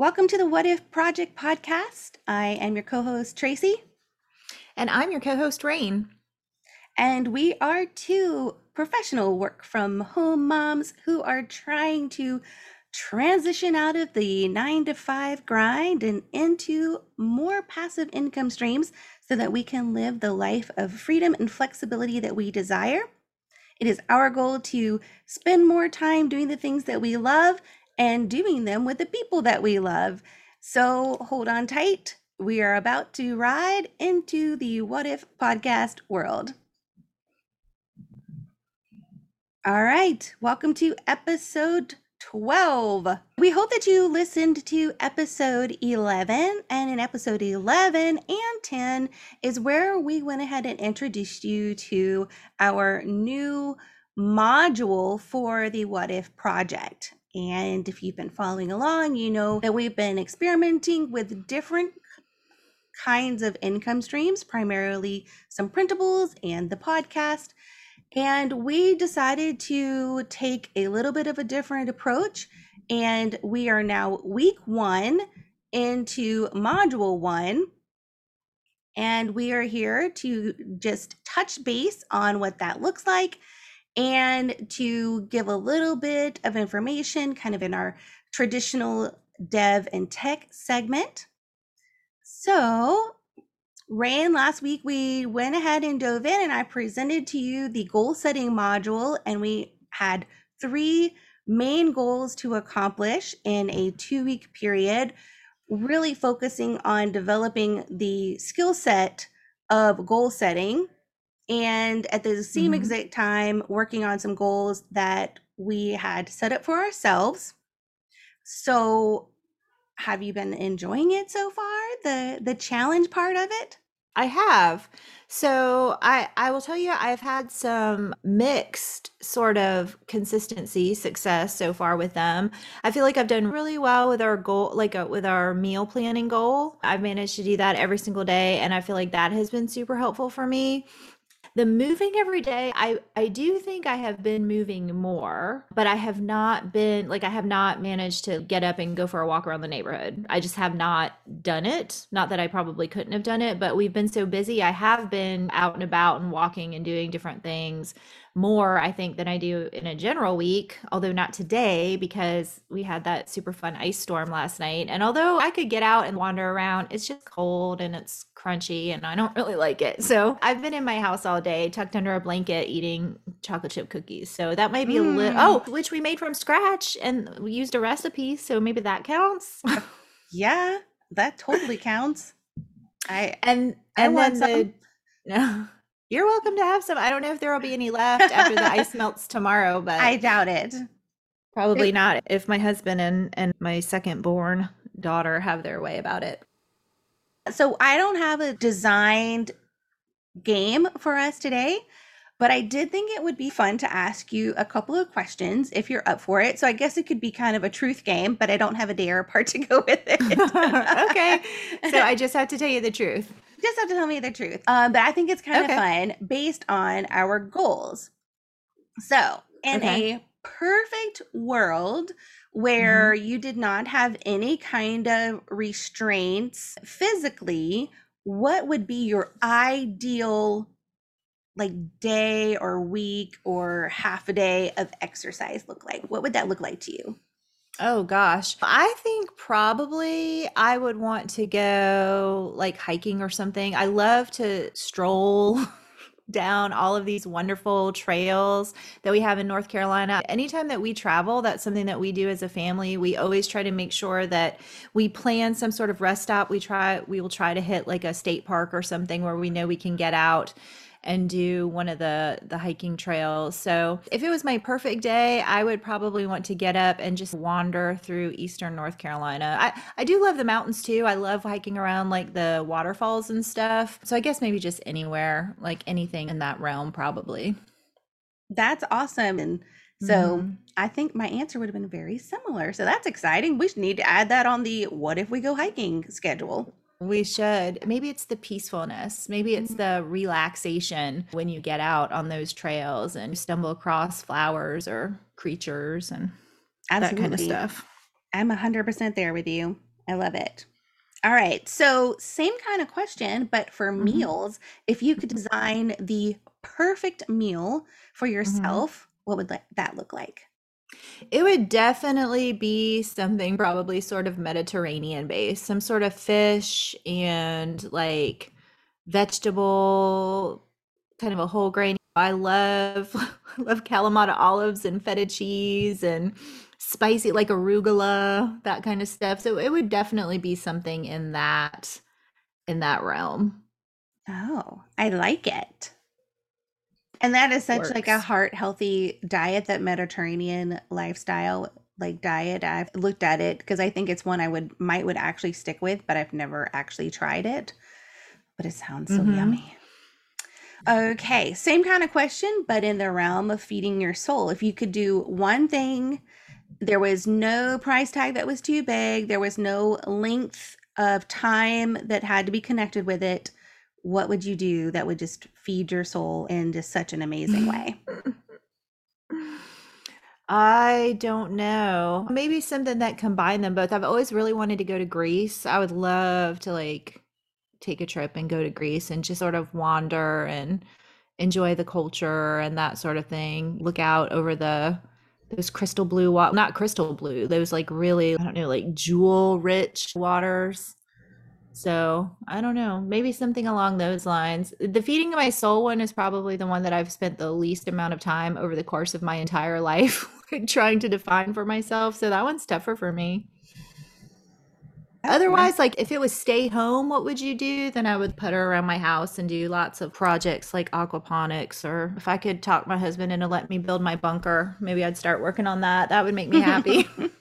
Welcome to the What If Project podcast. I am your co host, Tracy. And I'm your co host, Reine. And we are two professional work from home moms who are trying to transition out of the nine to five grind and into more passive income streams so that we can live the life of freedom and flexibility that we desire. It is our goal to spend more time doing the things that we love and doing them with the people that we love. So hold on tight. We are about to ride into the What If podcast world. All right, welcome to episode 12. We hope that you listened to episode 11. And in episode 11 and 10 is where we went ahead and introduced you to our new module for the What If project. And if you've been following along, you know that we've been experimenting with different kinds of income streams, primarily some printables and the podcast. And we decided to take a little bit of a different approach. And we are now week one into module one. And we are here to just touch base on what that looks like and to give a little bit of information kind of in our traditional dev and tech segment. So, Reine, last week we went ahead and dove in and I presented to you the goal setting module, and we had three main goals to accomplish in a two week period, really focusing on developing the skill set of goal setting and at the same mm-hmm. exact time working on some goals that we had set up for ourselves. So have you been enjoying it so far the the challenge part of it? I have. So i i will tell you i've had some mixed sort of consistency success so far with them. I feel like i've done really well with our goal like a, uh, with our meal planning goal. I've managed to do that every single day and i feel like that has been super helpful for me the moving every day i i do think i have been moving more but i have not been like i have not managed to get up and go for a walk around the neighborhood. I just have not done it. Not that i probably couldn't have done it but we've been so busy. I have been out and about and walking and doing different things more i think than i do in a general week although not today because we had that super fun ice storm last night and although i could get out and wander around it's just cold and it's crunchy and I don't really like it. So I've been in my house all day, tucked under a blanket, eating chocolate chip cookies. So that might be mm. a little, oh, which we made from scratch and we used a recipe. So maybe that counts. yeah, that totally counts. I, and, I and then the, no, you're welcome to have some. I don't know if there will be any left after the ice melts tomorrow, but I doubt it. Probably not if my husband and, and my second born daughter have their way about it. So I don't have a designed game for us today, but I did think it would be fun to ask you a couple of questions if you're up for it. So I guess it could be kind of a truth game, but I don't have a dare part to go with it. okay. So I just have to tell you the truth. Just have to tell me the truth. Um, but I think it's kind okay. of fun based on our goals. So, in okay. a perfect world, where mm-hmm. you did not have any kind of restraints physically, what would be your ideal like day or week or half a day of exercise look like? What would that look like to you? Oh gosh. I think probably I would want to go like hiking or something. I love to stroll down all of these wonderful trails that we have in North Carolina. Anytime that we travel, that's something that we do as a family. We always try to make sure that we plan some sort of rest stop. We try we will try to hit like a state park or something where we know we can get out and do one of the the hiking trails. So, if it was my perfect day, I would probably want to get up and just wander through eastern North Carolina. I I do love the mountains too. I love hiking around like the waterfalls and stuff. So, I guess maybe just anywhere, like anything in that realm probably. That's awesome and so mm-hmm. I think my answer would have been very similar. So that's exciting. We need to add that on the what if we go hiking schedule. We should. Maybe it's the peacefulness. Maybe it's mm-hmm. the relaxation when you get out on those trails and stumble across flowers or creatures and Absolutely. that kind of stuff. I'm 100% there with you. I love it. All right. So, same kind of question, but for Mhm. meals, if you could design the perfect meal for Mhm. yourself, what would that look like? It would definitely be something probably sort of Mediterranean based, some sort of fish and like vegetable, kind of a whole grain. I love love Kalamata olives and feta cheese and spicy like arugula, that kind of stuff. So it would definitely be something in that in that realm. Oh, I like it. And that is such like a heart healthy diet, that Mediterranean lifestyle like diet. I've looked at it because I think it's one I would might would actually stick with, but I've never actually tried it. But it sounds so hmm yummy. Okay, same kind of question, but in the realm of feeding your soul. If you could do one thing, there was no price tag that was too big, there was no length of time that had to be connected with it. What would you do that would just feed your soul in just such an amazing way? I don't know. Maybe something that combined them both. I've always really wanted to go to Greece. I would love to like take a trip and go to Greece and just sort of wander and enjoy the culture and that sort of thing. Look out over the those crystal blue water, not crystal blue, those like really, I don't know, like jewel rich waters. So I don't know, maybe something along those lines. The feeding of my soul one is probably the one that I've spent the least amount of time over the course of my entire life trying to define for myself. So that one's tougher for me. Okay. Otherwise, like if it was stay home, what would you do? Then I would put her around my house and do lots of projects like aquaponics, or if I could talk my husband into let me build my bunker, maybe I'd start working on that. That would make me happy.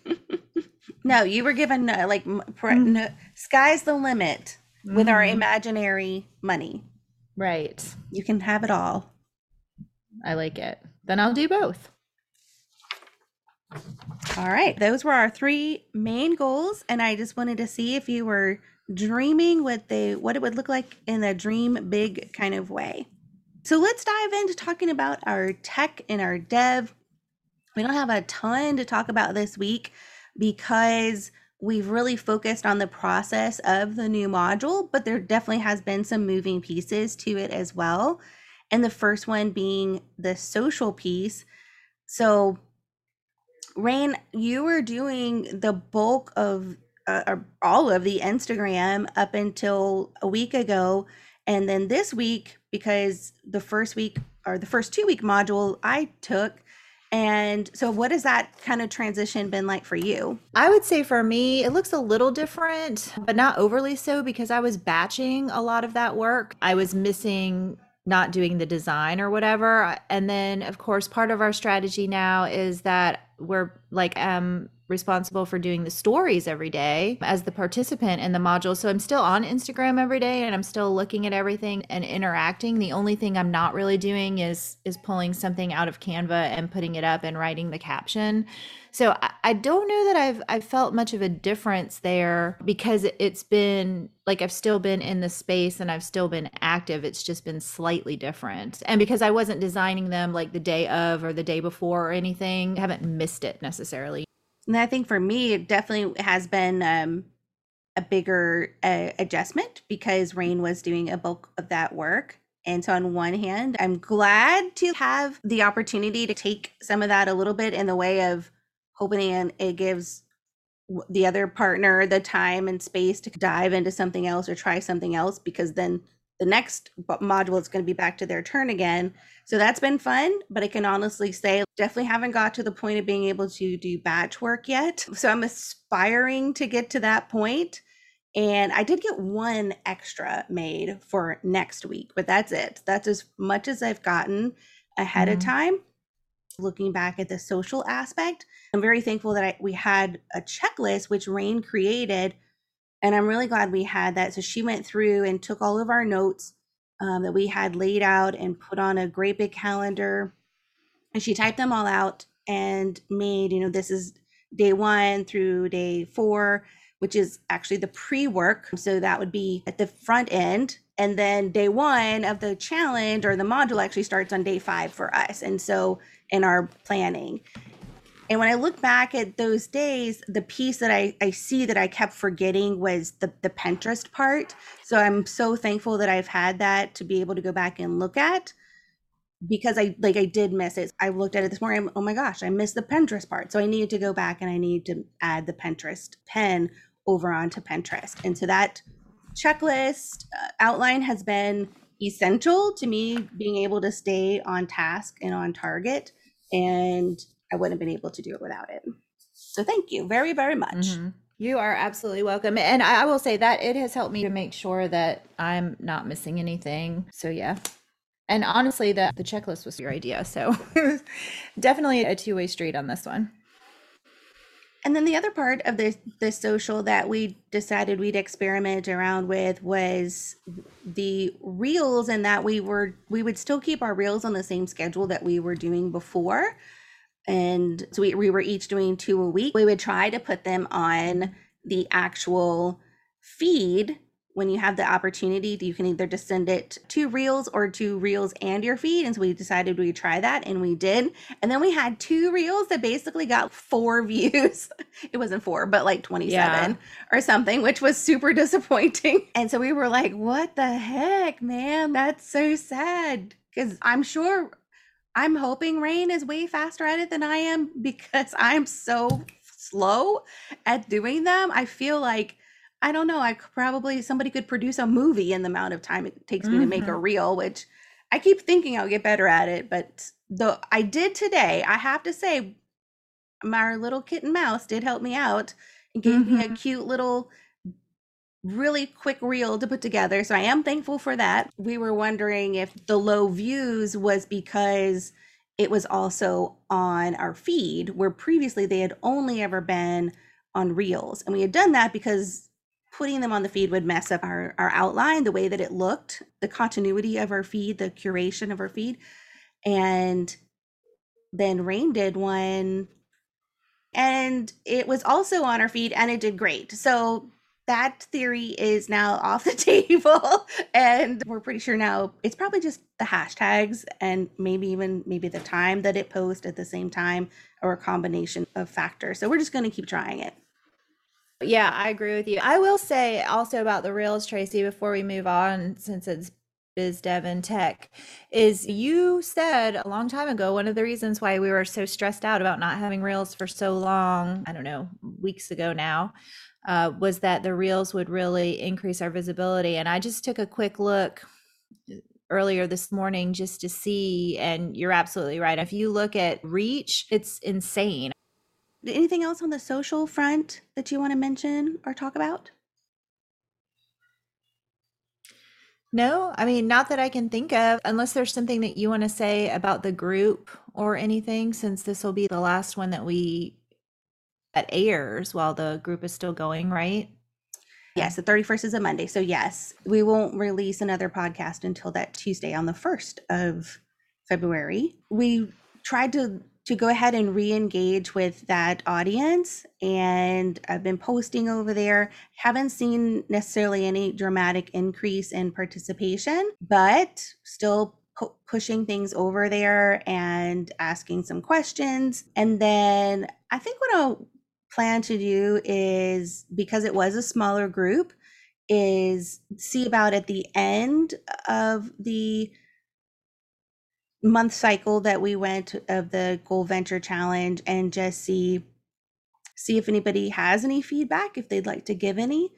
no, you were given uh, like m- pr- Mm. no, sky's the limit with our Mhm. imaginary money. Right. You can have it all. I like it. Then I'll do both. All right, those were our three main goals, and I just wanted to see if you were dreaming what they what it would look like in a dream big kind of way. So let's dive into talking about our tech and our dev. We don't have a ton to talk about this week because we've really focused on the process of the new module, but there definitely has been some moving pieces to it as well. And the first one being the social piece. So Reine, you were doing the bulk of uh, all of the Instagram up until a week ago. And then this week, because the first week or the first two week module I took. And so, what has that kind of transition been like for you? I would say for me, it looks a little different, but not overly so because I was batching a lot of that work. I was missing not doing the design or whatever. And then, of course, part of our strategy now is that we're like, um, responsible for doing the stories every day as the participant in the module. So I'm still on Instagram every day and I'm still looking at everything and interacting. The only thing I'm not really doing is is pulling something out of Canva and putting it up and writing the caption. So I, I don't know that I've I've felt much of a difference there because it- it's been like I've still been in the space and I've still been active. It's just been slightly different. And because I wasn't designing them like the day of or the day before or anything, I haven't missed it necessarily. And I think for me, it definitely has been um, a bigger uh, adjustment because Reine was doing a bulk of that work. And so, on one hand, I'm glad to have the opportunity to take some of that a little bit in the way of hoping and it gives the other partner the time and space to dive into something else or try something else because then the next module is going to be back to their turn again. So that's been fun, but I can honestly say definitely haven't got to the point of being able to do batch work yet. So I'm aspiring to get to that point. And I did get one extra made for next week, but that's it. That's as much as I've gotten ahead of Mhm. time. Looking back at the social aspect, I'm very thankful that I, we had a checklist which Reine created, and I'm really glad we had that. So she went through and took all of our notes um, that we had laid out and put on a great big calendar, and she typed them all out and made you know this is day one through day four, which is actually the pre-work. So that would be at the front end. And then day one of the challenge or the module actually starts on day five for us. And so in our planning. And when I look back at those days, the piece that I, I see that I kept forgetting was the, the Pinterest part. So I'm so thankful that I've had that to be able to go back and look at because I like I did miss it. I looked at it this morning. Oh my gosh, I missed the Pinterest part. So I needed to go back and I need to add the Pinterest pen over onto Pinterest. And so that checklist uh, outline has been essential to me being able to stay on task and on target. And I wouldn't have been able to do it without it. So thank you very, very much. Mhm. You are absolutely welcome. And I will say that it has helped me to make sure that I'm not missing anything. So yeah. And honestly, the the checklist was your idea. So definitely a two-way street on this one. And then the other part of the the social that we decided we'd experiment around with was the reels and that we were we would still keep our reels on the same schedule that we were doing before. And so we, we were each doing two a week. We would try to put them on the actual feed when you have the opportunity, you can either just send it to Reels or to Reels and your feed. And so we decided we'd try that and we did. And then we had two Reels that basically got four views. it wasn't four, but like 27 Yeah. or something, which was super disappointing. And so we were like, what the heck, man? That's so sad. Because I'm sure, I'm hoping Reine is way faster at it than I am because I'm so slow at doing them. I feel like I don't know. I probably somebody could produce a movie in the amount of time it takes me to make a Mhm. reel, which I keep thinking I'll get better at it. But the I did today. I have to say, my little kitten mouse did help me out and gave me a Mhm. cute little, really quick reel to put together. So I am thankful for that. We were wondering if the low views was because it was also on our feed, where previously they had only ever been on reels. And we had done that because putting them on the feed would mess up our, our outline, the way that it looked, the continuity of our feed, the curation of our feed. And then Reine did one and it was also on our feed and it did great. So that theory is now off the table and we're pretty sure now it's probably just the hashtags and maybe even maybe the time that it posts at the same time or a combination of factors. So we're just going to keep trying it. Yeah, I agree with you. I will say also about the Reels, Tracy, before we move on, since it's biz dev and tech, is you said a long time ago one of the reasons why we were so stressed out about not having Reels for so long, I don't know, weeks ago now, uh, was that the Reels would really increase our visibility. And I just took a quick look uh, earlier this morning just to see, and you're absolutely right. If you look at reach, it's insane. Anything else on the social front that you want to mention or talk about? No, I mean, not that I can think of, unless there's something that you want to say about the group or anything, since this will be the last one that we that airs while the group is still going, right? Yes, the 31st is a Monday. So, yes, we won't release another podcast until that Tuesday on the 1st of February. We tried to to go ahead and re-engage with that audience and I've been posting over there. Haven't seen necessarily any dramatic increase in participation, but still pu- pushing things over there and asking some questions. And then I think what I'll plan to do is because it was a smaller group is see about at the end of the month cycle that we went of the goal venture challenge and just see see if anybody has any feedback if they'd like to give any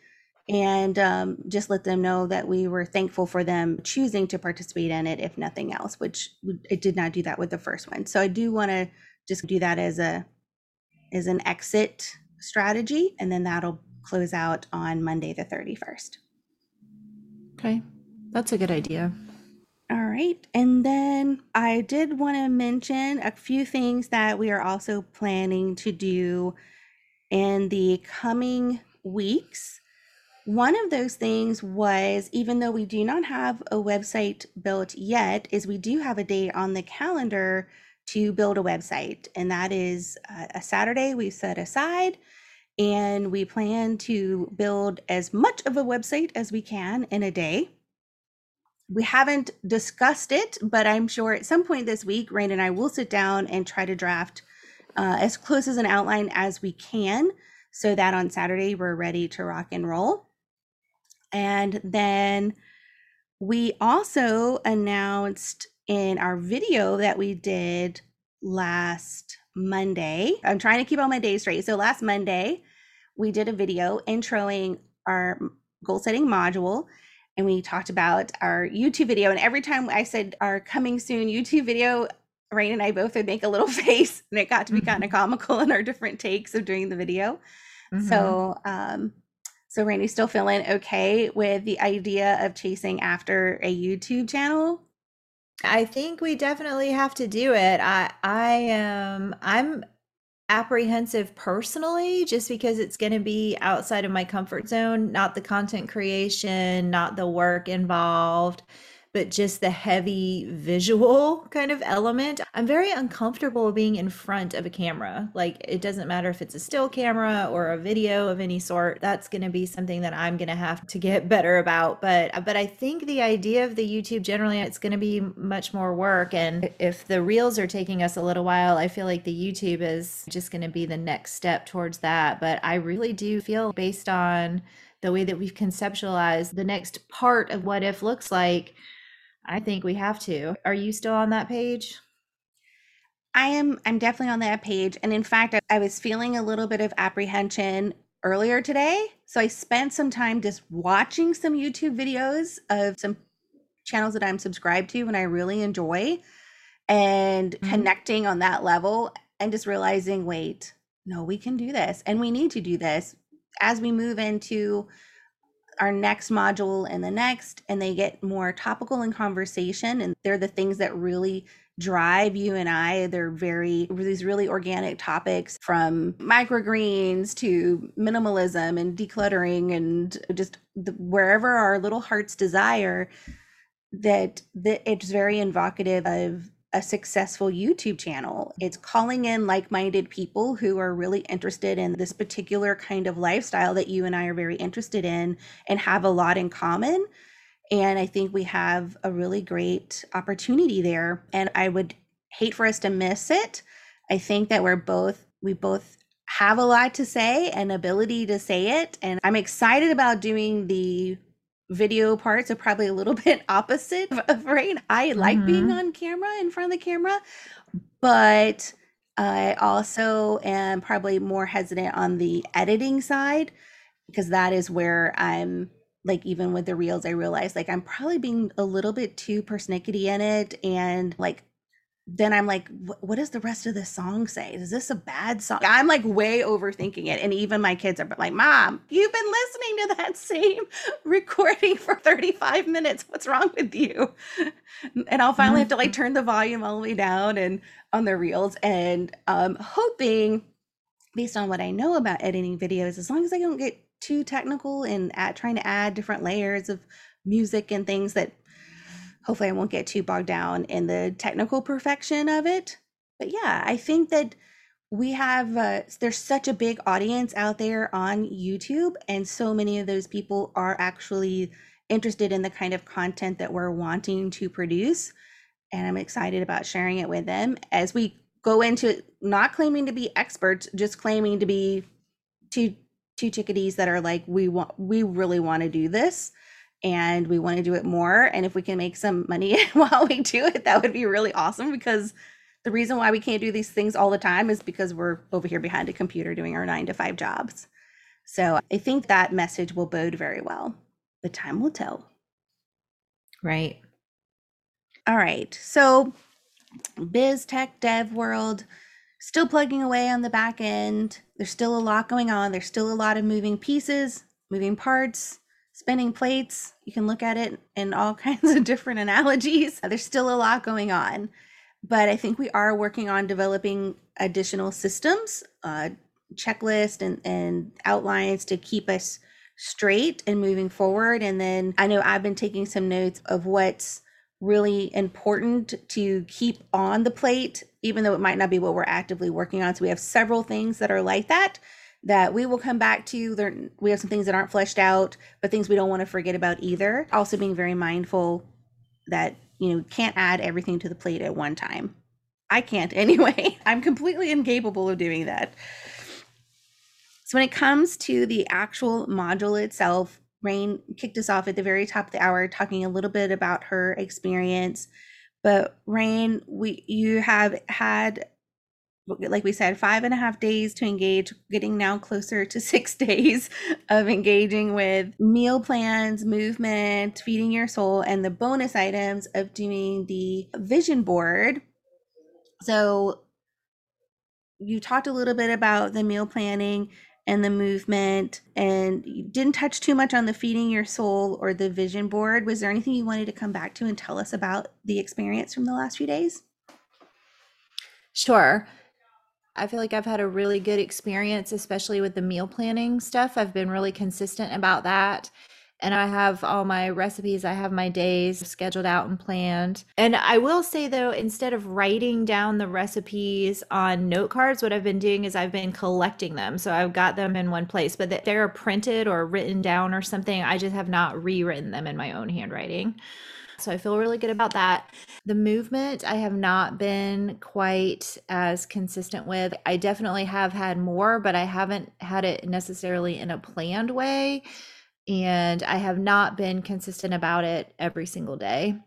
and um, just let them know that we were thankful for them choosing to participate in it if nothing else which it did not do that with the first one. So i do want to just do that as a as an exit strategy and then that'll close out on monday the 31st Okay, that's a good idea. All right. And then I did want to mention a few things that we are also planning to do in the coming weeks. One of those things was even though we do not have a website built yet, is we do have a date on the calendar to build a website. And that is a Saturday we've set aside. And we plan to build as much of a website as we can in a day we haven't discussed it, but I'm sure at some point this week, Reine and I will sit down and try to draft uh, as close as an outline as we can so that on Saturday we're ready to rock and roll. And then we also announced in our video that we did last Monday. I'm trying to keep all my days straight. So last Monday, we did a video introing our goal setting module and we talked about our YouTube video. And every time I said our coming soon YouTube video, Reine and I both would make a little face, and it got to be mm-hmm. kind of comical in our different takes of doing the video. Mm-hmm. So, um, so Randy's still feeling okay with the idea of chasing after a YouTube channel. I think we definitely have to do it. I I am I'm apprehensive personally just because it's going to be outside of my comfort zone, not the content creation, not the work involved but just the heavy visual kind of element. I'm very uncomfortable being in front of a camera. Like it doesn't matter if it's a still camera or a video of any sort. That's going to be something that I'm going to have to get better about. But but I think the idea of the YouTube generally it's going to be much more work and if the reels are taking us a little while, I feel like the YouTube is just going to be the next step towards that. But I really do feel based on the way that we've conceptualized the next part of what if looks like I think we have to. Are you still on that page? I am I'm definitely on that page and in fact I, I was feeling a little bit of apprehension earlier today. So I spent some time just watching some YouTube videos of some channels that I'm subscribed to and I really enjoy and mm-hmm. connecting on that level and just realizing wait, no, we can do this and we need to do this as we move into our next module and the next, and they get more topical in conversation. And they're the things that really drive you and I. They're very, these really organic topics from microgreens to minimalism and decluttering and just the, wherever our little hearts desire that, that it's very evocative of a successful YouTube channel. It's calling in like minded people who are really interested in this particular kind of lifestyle that you and I are very interested in and have a lot in common. And I think we have a really great opportunity there. And I would hate for us to miss it. I think that we're both, we both have a lot to say and ability to say it. And I'm excited about doing the video parts are probably a little bit opposite of Reine. I like mm-hmm. being on camera in front of the camera, but I also am probably more hesitant on the editing side because that is where I'm like even with the reels I realize like I'm probably being a little bit too persnickety in it and like then I'm like, what does the rest of this song say? Is this a bad song? I'm like way overthinking it. And even my kids are like, Mom, you've been listening to that same recording for 35 minutes. What's wrong with you? And I'll finally have to like mm-hmm. turn the volume all the way down and on the reels and um, hoping, based on what I know about editing videos, as long as I don't get too technical and at trying to add different layers of music and things that hopefully I won't get too bogged down in the technical perfection of it. But yeah, I think that we have uh, there's such a big audience out there on YouTube and so many of those people are actually interested in the kind of content that we're wanting to produce and I'm excited about sharing it with them as we go into not claiming to be experts just claiming to be two two chickadees that are like we want we really want to do this and we want to do it more. And if we can make some money while we do it, that would be really awesome because the reason why we can't do these things all the time is because we're over here behind a computer doing our nine to five jobs. So I think that message will bode very well. The time will tell. Right. All right. So biz tech dev world still plugging away on the back end. There's still a lot going on. There's still a lot of moving pieces, moving parts spinning plates. You can look at it in all kinds of different analogies. There's still a lot going on, but I think we are working on developing additional systems, uh, checklist and, and outlines to keep us straight and moving forward. And then I know I've been taking some notes of what's really important to keep on the plate, even though it might not be what we're actively working on. So we have several things that are like that that we will come back to. There, we have some things that aren't fleshed out, but things we don't want to forget about either. Also, being very mindful that you know can't add everything to the plate at one time. I can't anyway. I'm completely incapable of doing that. So, when it comes to the actual module itself, Reine kicked us off at the very top of the hour talking a little bit about her experience. But Reine, we you have had like we said, five and a half days to engage, getting now closer to six days of engaging with meal plans, movement, feeding your soul, and the bonus items of doing the vision board. So, you talked a little bit about the meal planning and the movement, and you didn't touch too much on the feeding your soul or the vision board. Was there anything you wanted to come back to and tell us about the experience from the last few days? Sure. I feel like I've had a really good experience, especially with the meal planning stuff. I've been really consistent about that. And I have all my recipes, I have my days scheduled out and planned. And I will say though, instead of writing down the recipes on note cards, what I've been doing is I've been collecting them. So I've got them in one place, but they're printed or written down or something. I just have not rewritten them in my own handwriting. So I feel really good about that. The movement, I have not been quite as consistent with. I definitely have had more, but I haven't had it necessarily in a planned way. And I have not been consistent about it every single day.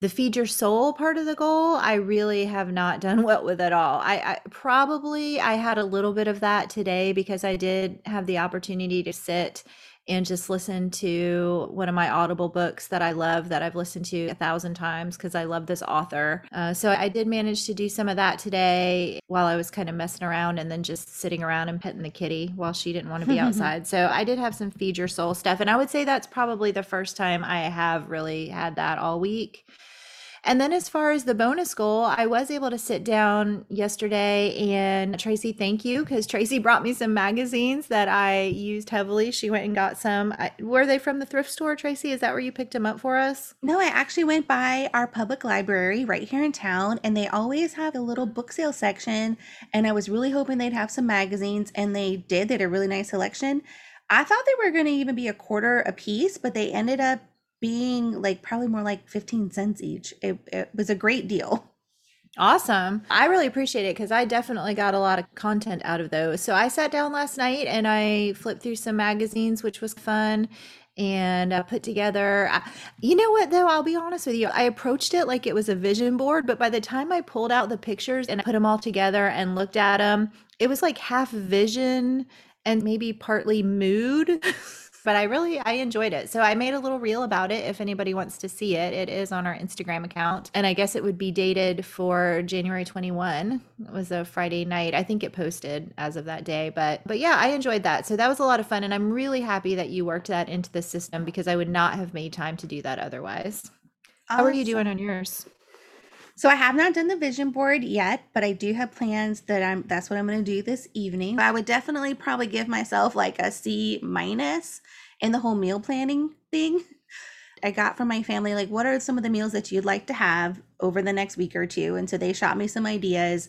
The feed your soul part of the goal, I really have not done well with at all. I, I probably I had a little bit of that today because I did have the opportunity to sit and just listen to one of my Audible books that I love that I've listened to a thousand times because I love this author. Uh, so I did manage to do some of that today while I was kind of messing around and then just sitting around and petting the kitty while she didn't want to be outside. so I did have some feed your soul stuff. And I would say that's probably the first time I have really had that all week. And then as far as the bonus goal, I was able to sit down yesterday and Tracy, thank you because Tracy brought me some magazines that I used heavily. She went and got some. I, were they from the thrift store, Tracy? Is that where you picked them up for us? No, I actually went by our public library right here in town and they always have a little book sale section. And I was really hoping they'd have some magazines and they did. They had a really nice selection. I thought they were going to even be a quarter a piece, but they ended up being like probably more like 15 cents each. It, it was a great deal. Awesome. I really appreciate it because I definitely got a lot of content out of those. So I sat down last night and I flipped through some magazines, which was fun and uh, put together. You know what, though? I'll be honest with you. I approached it like it was a vision board, but by the time I pulled out the pictures and put them all together and looked at them, it was like half vision and maybe partly mood. but I really I enjoyed it. So I made a little reel about it if anybody wants to see it. It is on our Instagram account. And I guess it would be dated for January 21. It was a Friday night. I think it posted as of that day, but but yeah, I enjoyed that. So that was a lot of fun and I'm really happy that you worked that into the system because I would not have made time to do that otherwise. How are you doing on yours? So I have not done the vision board yet, but I do have plans that I'm that's what I'm going to do this evening. I would definitely probably give myself like a C minus in the whole meal planning thing. I got from my family like what are some of the meals that you'd like to have over the next week or two and so they shot me some ideas.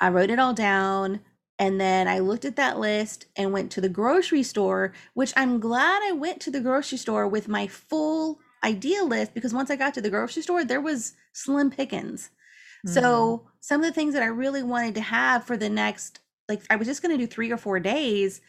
I wrote it all down and then I looked at that list and went to the grocery store, which I'm glad I went to the grocery store with my full idea list because once I got to the grocery store, there was slim pickings. Mm-hmm. So some of the things that I really wanted to have for the next, like I was just going to do three or four days.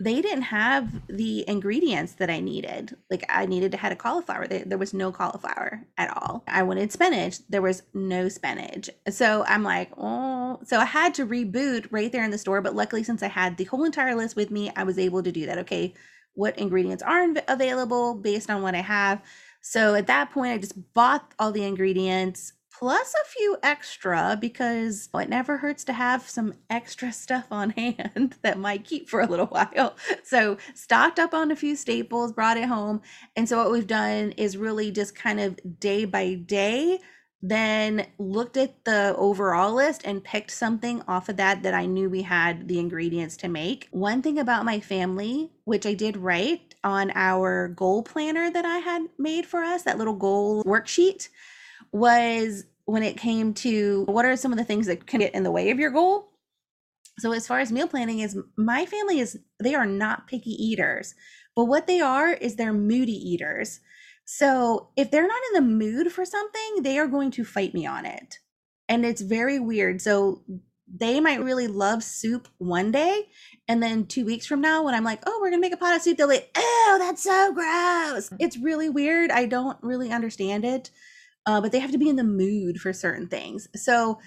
They didn't have the ingredients that I needed. Like I needed to have a cauliflower. There, was no cauliflower at all. I wanted spinach. There was no spinach. So I'm like, oh. So I had to reboot right there in the store. But luckily, since I had the whole entire list with me, I was able to do that. Okay, what ingredients are available based on what I have. So at that point, I just bought all the ingredients plus a few extra because it never hurts to have some extra stuff on hand that might keep for a little while. So, stocked up on a few staples, brought it home. And so, what we've done is really just kind of day by day then looked at the overall list and picked something off of that that I knew we had the ingredients to make. One thing about my family, which I did write on our goal planner that I had made for us, that little goal worksheet, was when it came to what are some of the things that can get in the way of your goal. So as far as meal planning is my family is they are not picky eaters, but what they are is they're moody eaters. So if they're not in the mood for something, they are going to fight me on it. and it's very weird. So they might really love soup one day, and then two weeks from now, when I'm like, "Oh, we're gonna make a pot of soup," they'll be, "Oh, that's so gross." Mm. It's really weird. I don't really understand it, uh, but they have to be in the mood for certain things. So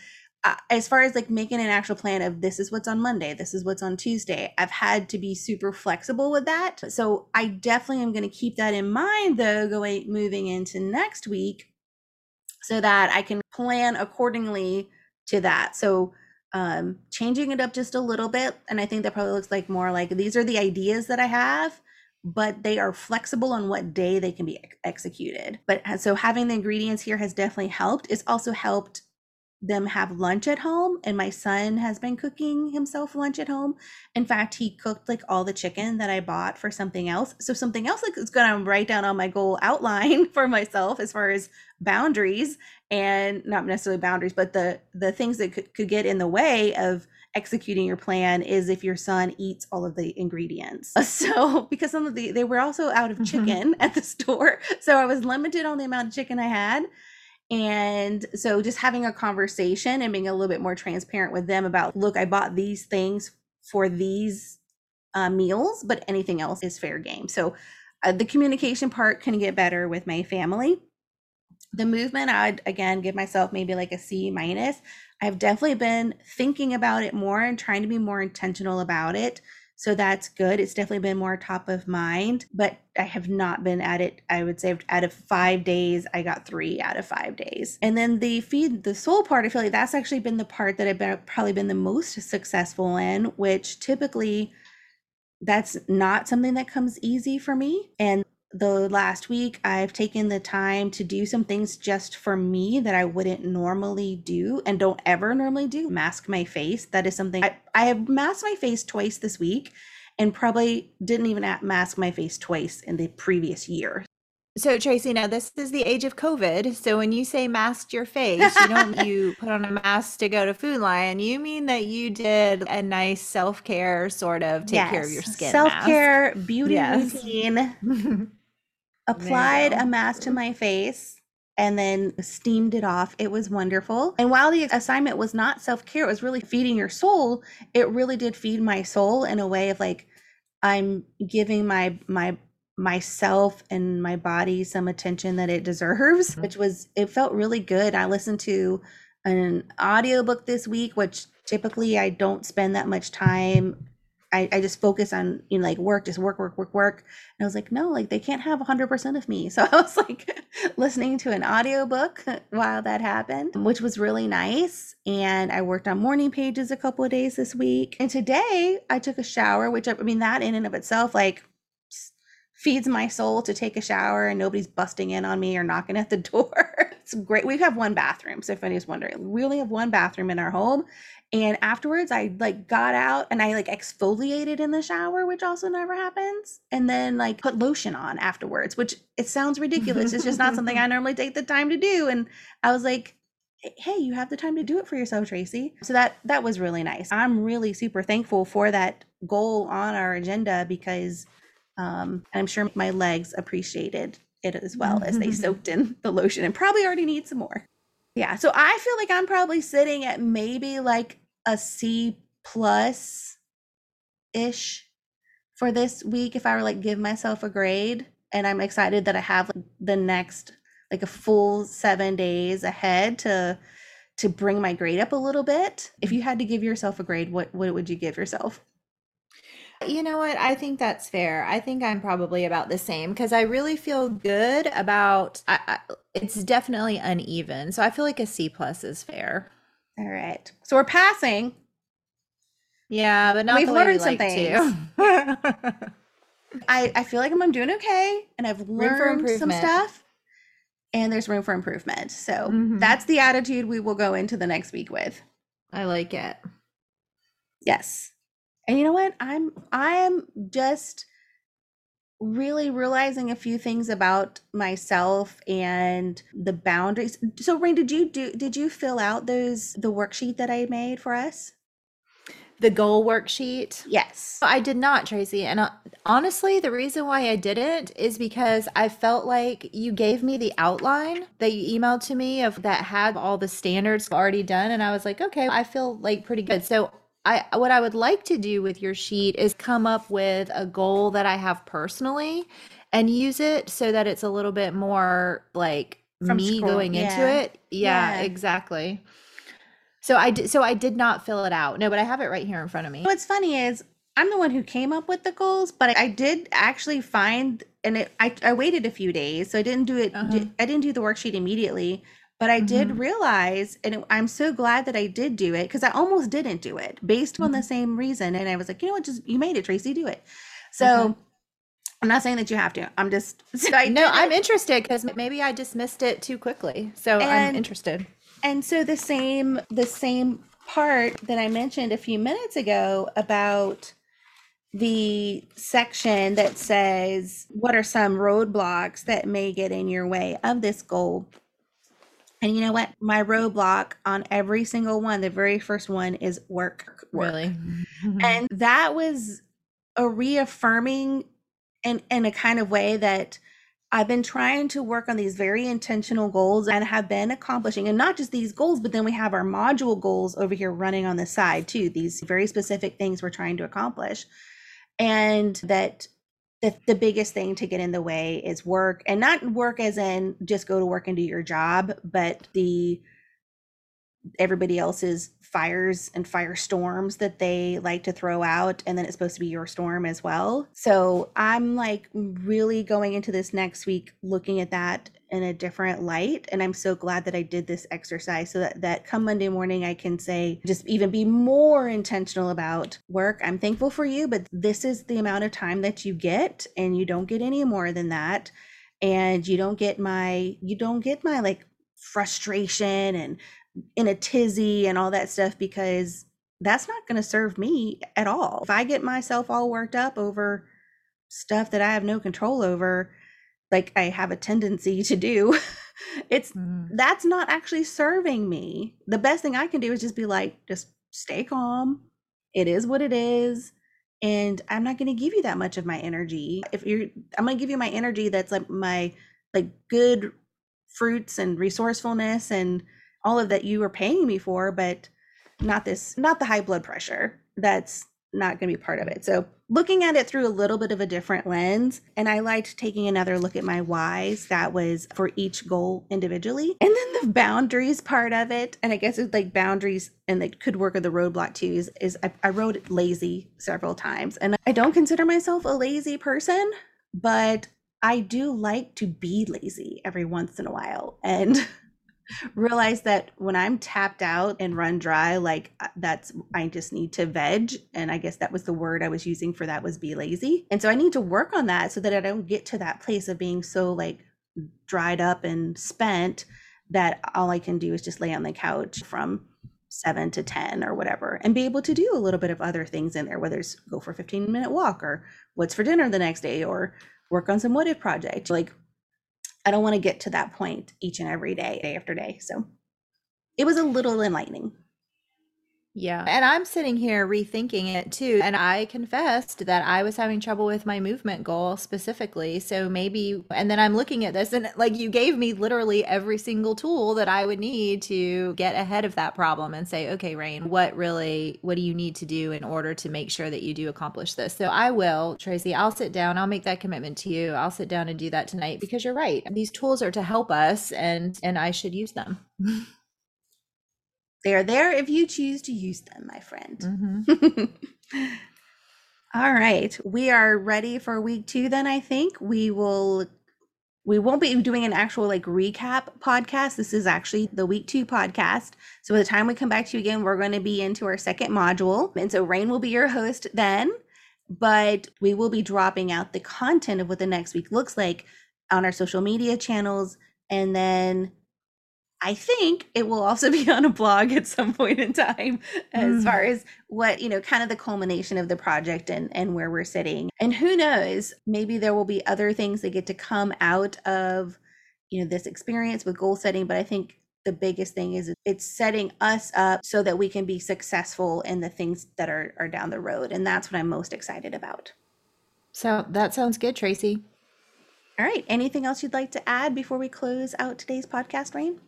uh, as far as like making an actual plan of this is what's on Monday, this is what's on Tuesday, I've had to be super flexible with that. So I definitely am going to keep that in mind though, going moving into next week so that I can plan accordingly to that. So um changing it up just a little bit and I think that probably looks like more like these are the ideas that I have but they are flexible on what day they can be ex- executed. But uh, so having the ingredients here has definitely helped. It's also helped them have lunch at home and my son has been cooking himself lunch at home in fact he cooked like all the chicken that i bought for something else so something else like is going to write down on my goal outline for myself as far as boundaries and not necessarily boundaries but the the things that could, could get in the way of executing your plan is if your son eats all of the ingredients so because some of the they were also out of Mhm. chicken at the store so i was limited on the amount of chicken i had and so just having a conversation and being a little bit more transparent with them about, look, I bought these things for these uh, meals, but anything else is fair game. So uh, the communication part can get better with my family. The movement, I'd again give myself maybe like a C minus. I've definitely been thinking about it more and trying to be more intentional about it. So that's good. It's definitely been more top of mind, but I have not been at it. I would say out of five days, I got three out of five days. And then the feed the soul part, I feel like that's actually been the part that I've been, probably been the most successful in, which typically that's not something that comes easy for me. And the last week, I've taken the time to do some things just for me that I wouldn't normally do and don't ever normally do. Mask my face. That is something I, I have masked my face twice this week and probably didn't even mask my face twice in the previous year. So Tracy, now this is the age of COVID. So when you say masked your face, you don't you put on a mask to go to Food Lion. You mean that you did a nice self-care sort of take care of your skin Self care beauty Yes. routine. applied a mask to my face and then steamed it off. It was wonderful. And while the assignment was not self care, it was really feeding your soul. It really did feed my soul in a way of like, I'm giving my, my, myself and my body some attention that it deserves Mhm. which was it felt really good i listened to an audiobook this week which typically i don't spend that much time I, I just focus on you know like work just work work work work and I was like, no, like they can't have 100% of me. So I was like listening to an audiobook while that happened, which was really nice. And I worked on morning pages a couple of days this week. And today I took a shower, which I mean, that in and of itself, like feeds my soul to take a shower and nobody's busting in on me or knocking at the door. it's great. We have one bathroom. So if anybody's wondering, we only have one bathroom in our home. And afterwards, I like got out and I like exfoliated in the shower, which also never happens. And then like put lotion on afterwards, which it sounds ridiculous. it's just not something I normally take the time to do. And I was like, hey, you have the time to do it for yourself, Tracy. So that that was really nice. I'm really super thankful for that goal on our agenda because um, and I'm sure my legs appreciated it as well as they soaked in the lotion and probably already need some more. Yeah, so I feel like I'm probably sitting at maybe like a C plus ish for this week if I were like give myself a grade. And I'm excited that I have like, the next like a full seven days ahead to to bring my grade up a little bit. If you had to give yourself a grade, what what would you give yourself? You know what? I think that's fair. I think I'm probably about the same because I really feel good about I, I, it's definitely uneven. So I feel like a C plus is fair. All right. So we're passing. Yeah, but not We've the way we learned some like things. to. I, I feel like I'm, I'm doing okay and I've learned some stuff and there's room for improvement. So Mhm. that's the attitude we will go into the next week with. I like it. Yes. And you know what? I'm I am just really realizing a few things about myself and the boundaries. So Reine, did you do did you fill out those the worksheet that I made for us? The goal worksheet. Yes. I did not, Tracy. And uh, honestly, the reason why I didn't is because I felt like you gave me the outline that you emailed to me of that had all the standards already done. And I was like, okay, I feel like pretty good. So I what I would like to do with your sheet is come up with a goal that I have personally and use it so that it's a little bit more like From me scroll- going into it. Yeah, Yeah. exactly. So I did so I did not fill it out. No, but I have it right here in front of me. What's funny is I'm the one who came up with the goals, but I did actually find, and it, I, I waited a few days, so I didn't do it. Uh-huh. I didn't do the worksheet immediately, but I did Mhm. realize, and it, I'm so glad that I did do it because I almost didn't do it based on the Mhm. same reason. And I was like, you know what, just you made it, Tracy, do it. So Okay. I'm not saying that you have to. I'm just so I no, I'm interested because maybe I dismissed it too quickly. So I'm interested. And so the same the same part that I mentioned a few minutes ago about the section that says what are some roadblocks that may get in your way of this goal. And you know what? My roadblock on every single one, the very first one is work. work. Really. And that was a reaffirming in in a kind of way that I've been trying to work on these very intentional goals and have been accomplishing, and not just these goals, but then we have our module goals over here running on the side too. These very specific things we're trying to accomplish, and that the, the biggest thing to get in the way is work, and not work as in just go to work and do your job, but the everybody else's fires and firestorms that they like to throw out and then it's supposed to be your storm as well. So I'm like really going into this next week looking at that in a different light and I'm so glad that I did this exercise so that that come Monday morning I can say just even be more intentional about work. I'm thankful for you but this is the amount of time that you get and you don't get any more than that and you don't get my you don't get my like frustration and in a tizzy and all that stuff because that's not going to serve me at all. If I get myself all worked up over stuff that I have no control over, like I have a tendency to do, it's Mhm. that's not actually serving me. The best thing I can do is just be like, just stay calm. It is what it is. And I'm not going to give you that much of my energy. If you're, I'm going to give you my energy that's like my, like good fruits and resourcefulness and all of that you are paying me for, but not this, not the high blood pressure. That's not going to be part of it. So looking at it through a little bit of a different lens, and I liked taking another look at my whys. That was for each goal individually, and then the boundaries part of it. And I guess it's like boundaries, and it could work with the roadblock too. Is, is I, I wrote lazy several times, and I don't consider myself a lazy person, but I do like to be lazy every once in a while, and realize that when I'm tapped out and run dry, like uh, that's I just need to veg. And I guess that was the word I was using for that was be lazy. And so I need to work on that so that I don't get to that place of being so like dried up and spent that all I can do is just lay on the couch from seven to 10 or whatever and be able to do a little bit of other things in there, whether it's go for a 15 minute walk or what's for dinner the next day or work on some what if project. Like I don't want to get to that point each and every day, day after day. So it was a little enlightening. Yeah. And I'm sitting here rethinking it too. And I confessed that I was having trouble with my movement goal specifically. So maybe, and then I'm looking at this and like you gave me literally every single tool that I would need to get ahead of that problem and say, okay, Reine, what really, what do you need to do in order to make sure that you do accomplish this? So I will, Tracy, I'll sit down, I'll make that commitment to you. I'll sit down and do that tonight because you're right. These tools are to help us and, and I should use them. They are there if you choose to use them, my friend. Mhm. All right. We are ready for week two then, I think. We will we won't be doing an actual like recap podcast. This is actually the week two podcast. So by the time we come back to you again, we're going to be into our second module. And so Reine will be your host then, but we will be dropping out the content of what the next week looks like on our social media channels. And then I think it will also be on a blog at some point in time as Mm. far as what, you know, kind of the culmination of the project and and where we're sitting. And who knows, maybe there will be other things that get to come out of, you know, this experience with goal setting, but I think the biggest thing is it's setting us up so that we can be successful in the things that are, are down the road. And that's what I'm most excited about. So that sounds good, Tracy. All right. Anything else you'd like to add before we close out today's podcast, Reine?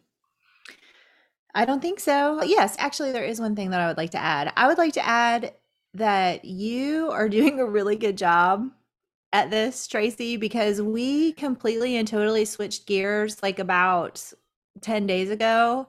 I don't think so. Yes, actually, there is one thing that I would like to add. I would like to add that you are doing a really good job at this, Tracy, because we completely and totally switched gears like about 10 days ago.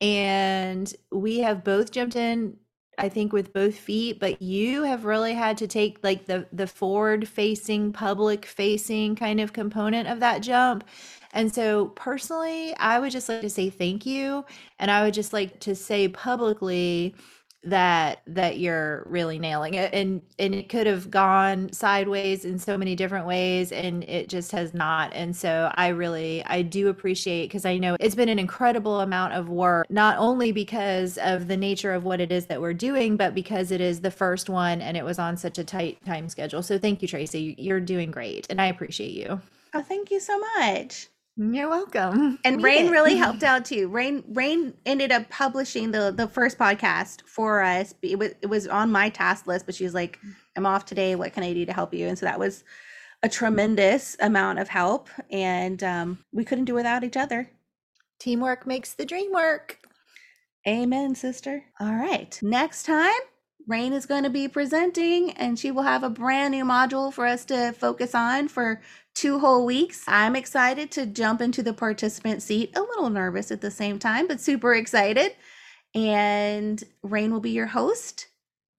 And we have both jumped in, I think, with both feet, but you have really had to take like the the forward facing, public facing kind of component of that jump. And so personally, I would just like to say thank you. And I would just like to say publicly that that you're really nailing it and and it could have gone sideways in so many different ways and it just has not and so i really i do appreciate because i know it's been an incredible amount of work not only because of the nature of what it is that we're doing but because it is the first one and it was on such a tight time schedule so thank you tracy you're doing great and i appreciate you oh thank you so much you're welcome. And Reine really helped out too. Reine Reine ended up publishing the the first podcast for us. It was it was on my task list, but she was like, "I'm off today. What can I do to help you?" And so that was a tremendous amount of help, and um, we couldn't do without each other. Teamwork makes the dream work. Amen, sister. All right. Next time, Reine is going to be presenting, and she will have a brand new module for us to focus on for two whole weeks. I'm excited to jump into the participant seat, a little nervous at the same time, but super excited. And Reine will be your host,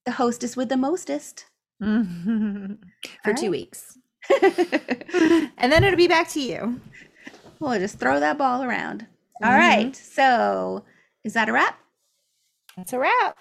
the hostess with the mostest. for two weeks. and then it'll be back to you. We'll just throw that ball around. All mm-hmm. right. So, is that a wrap? That's a wrap.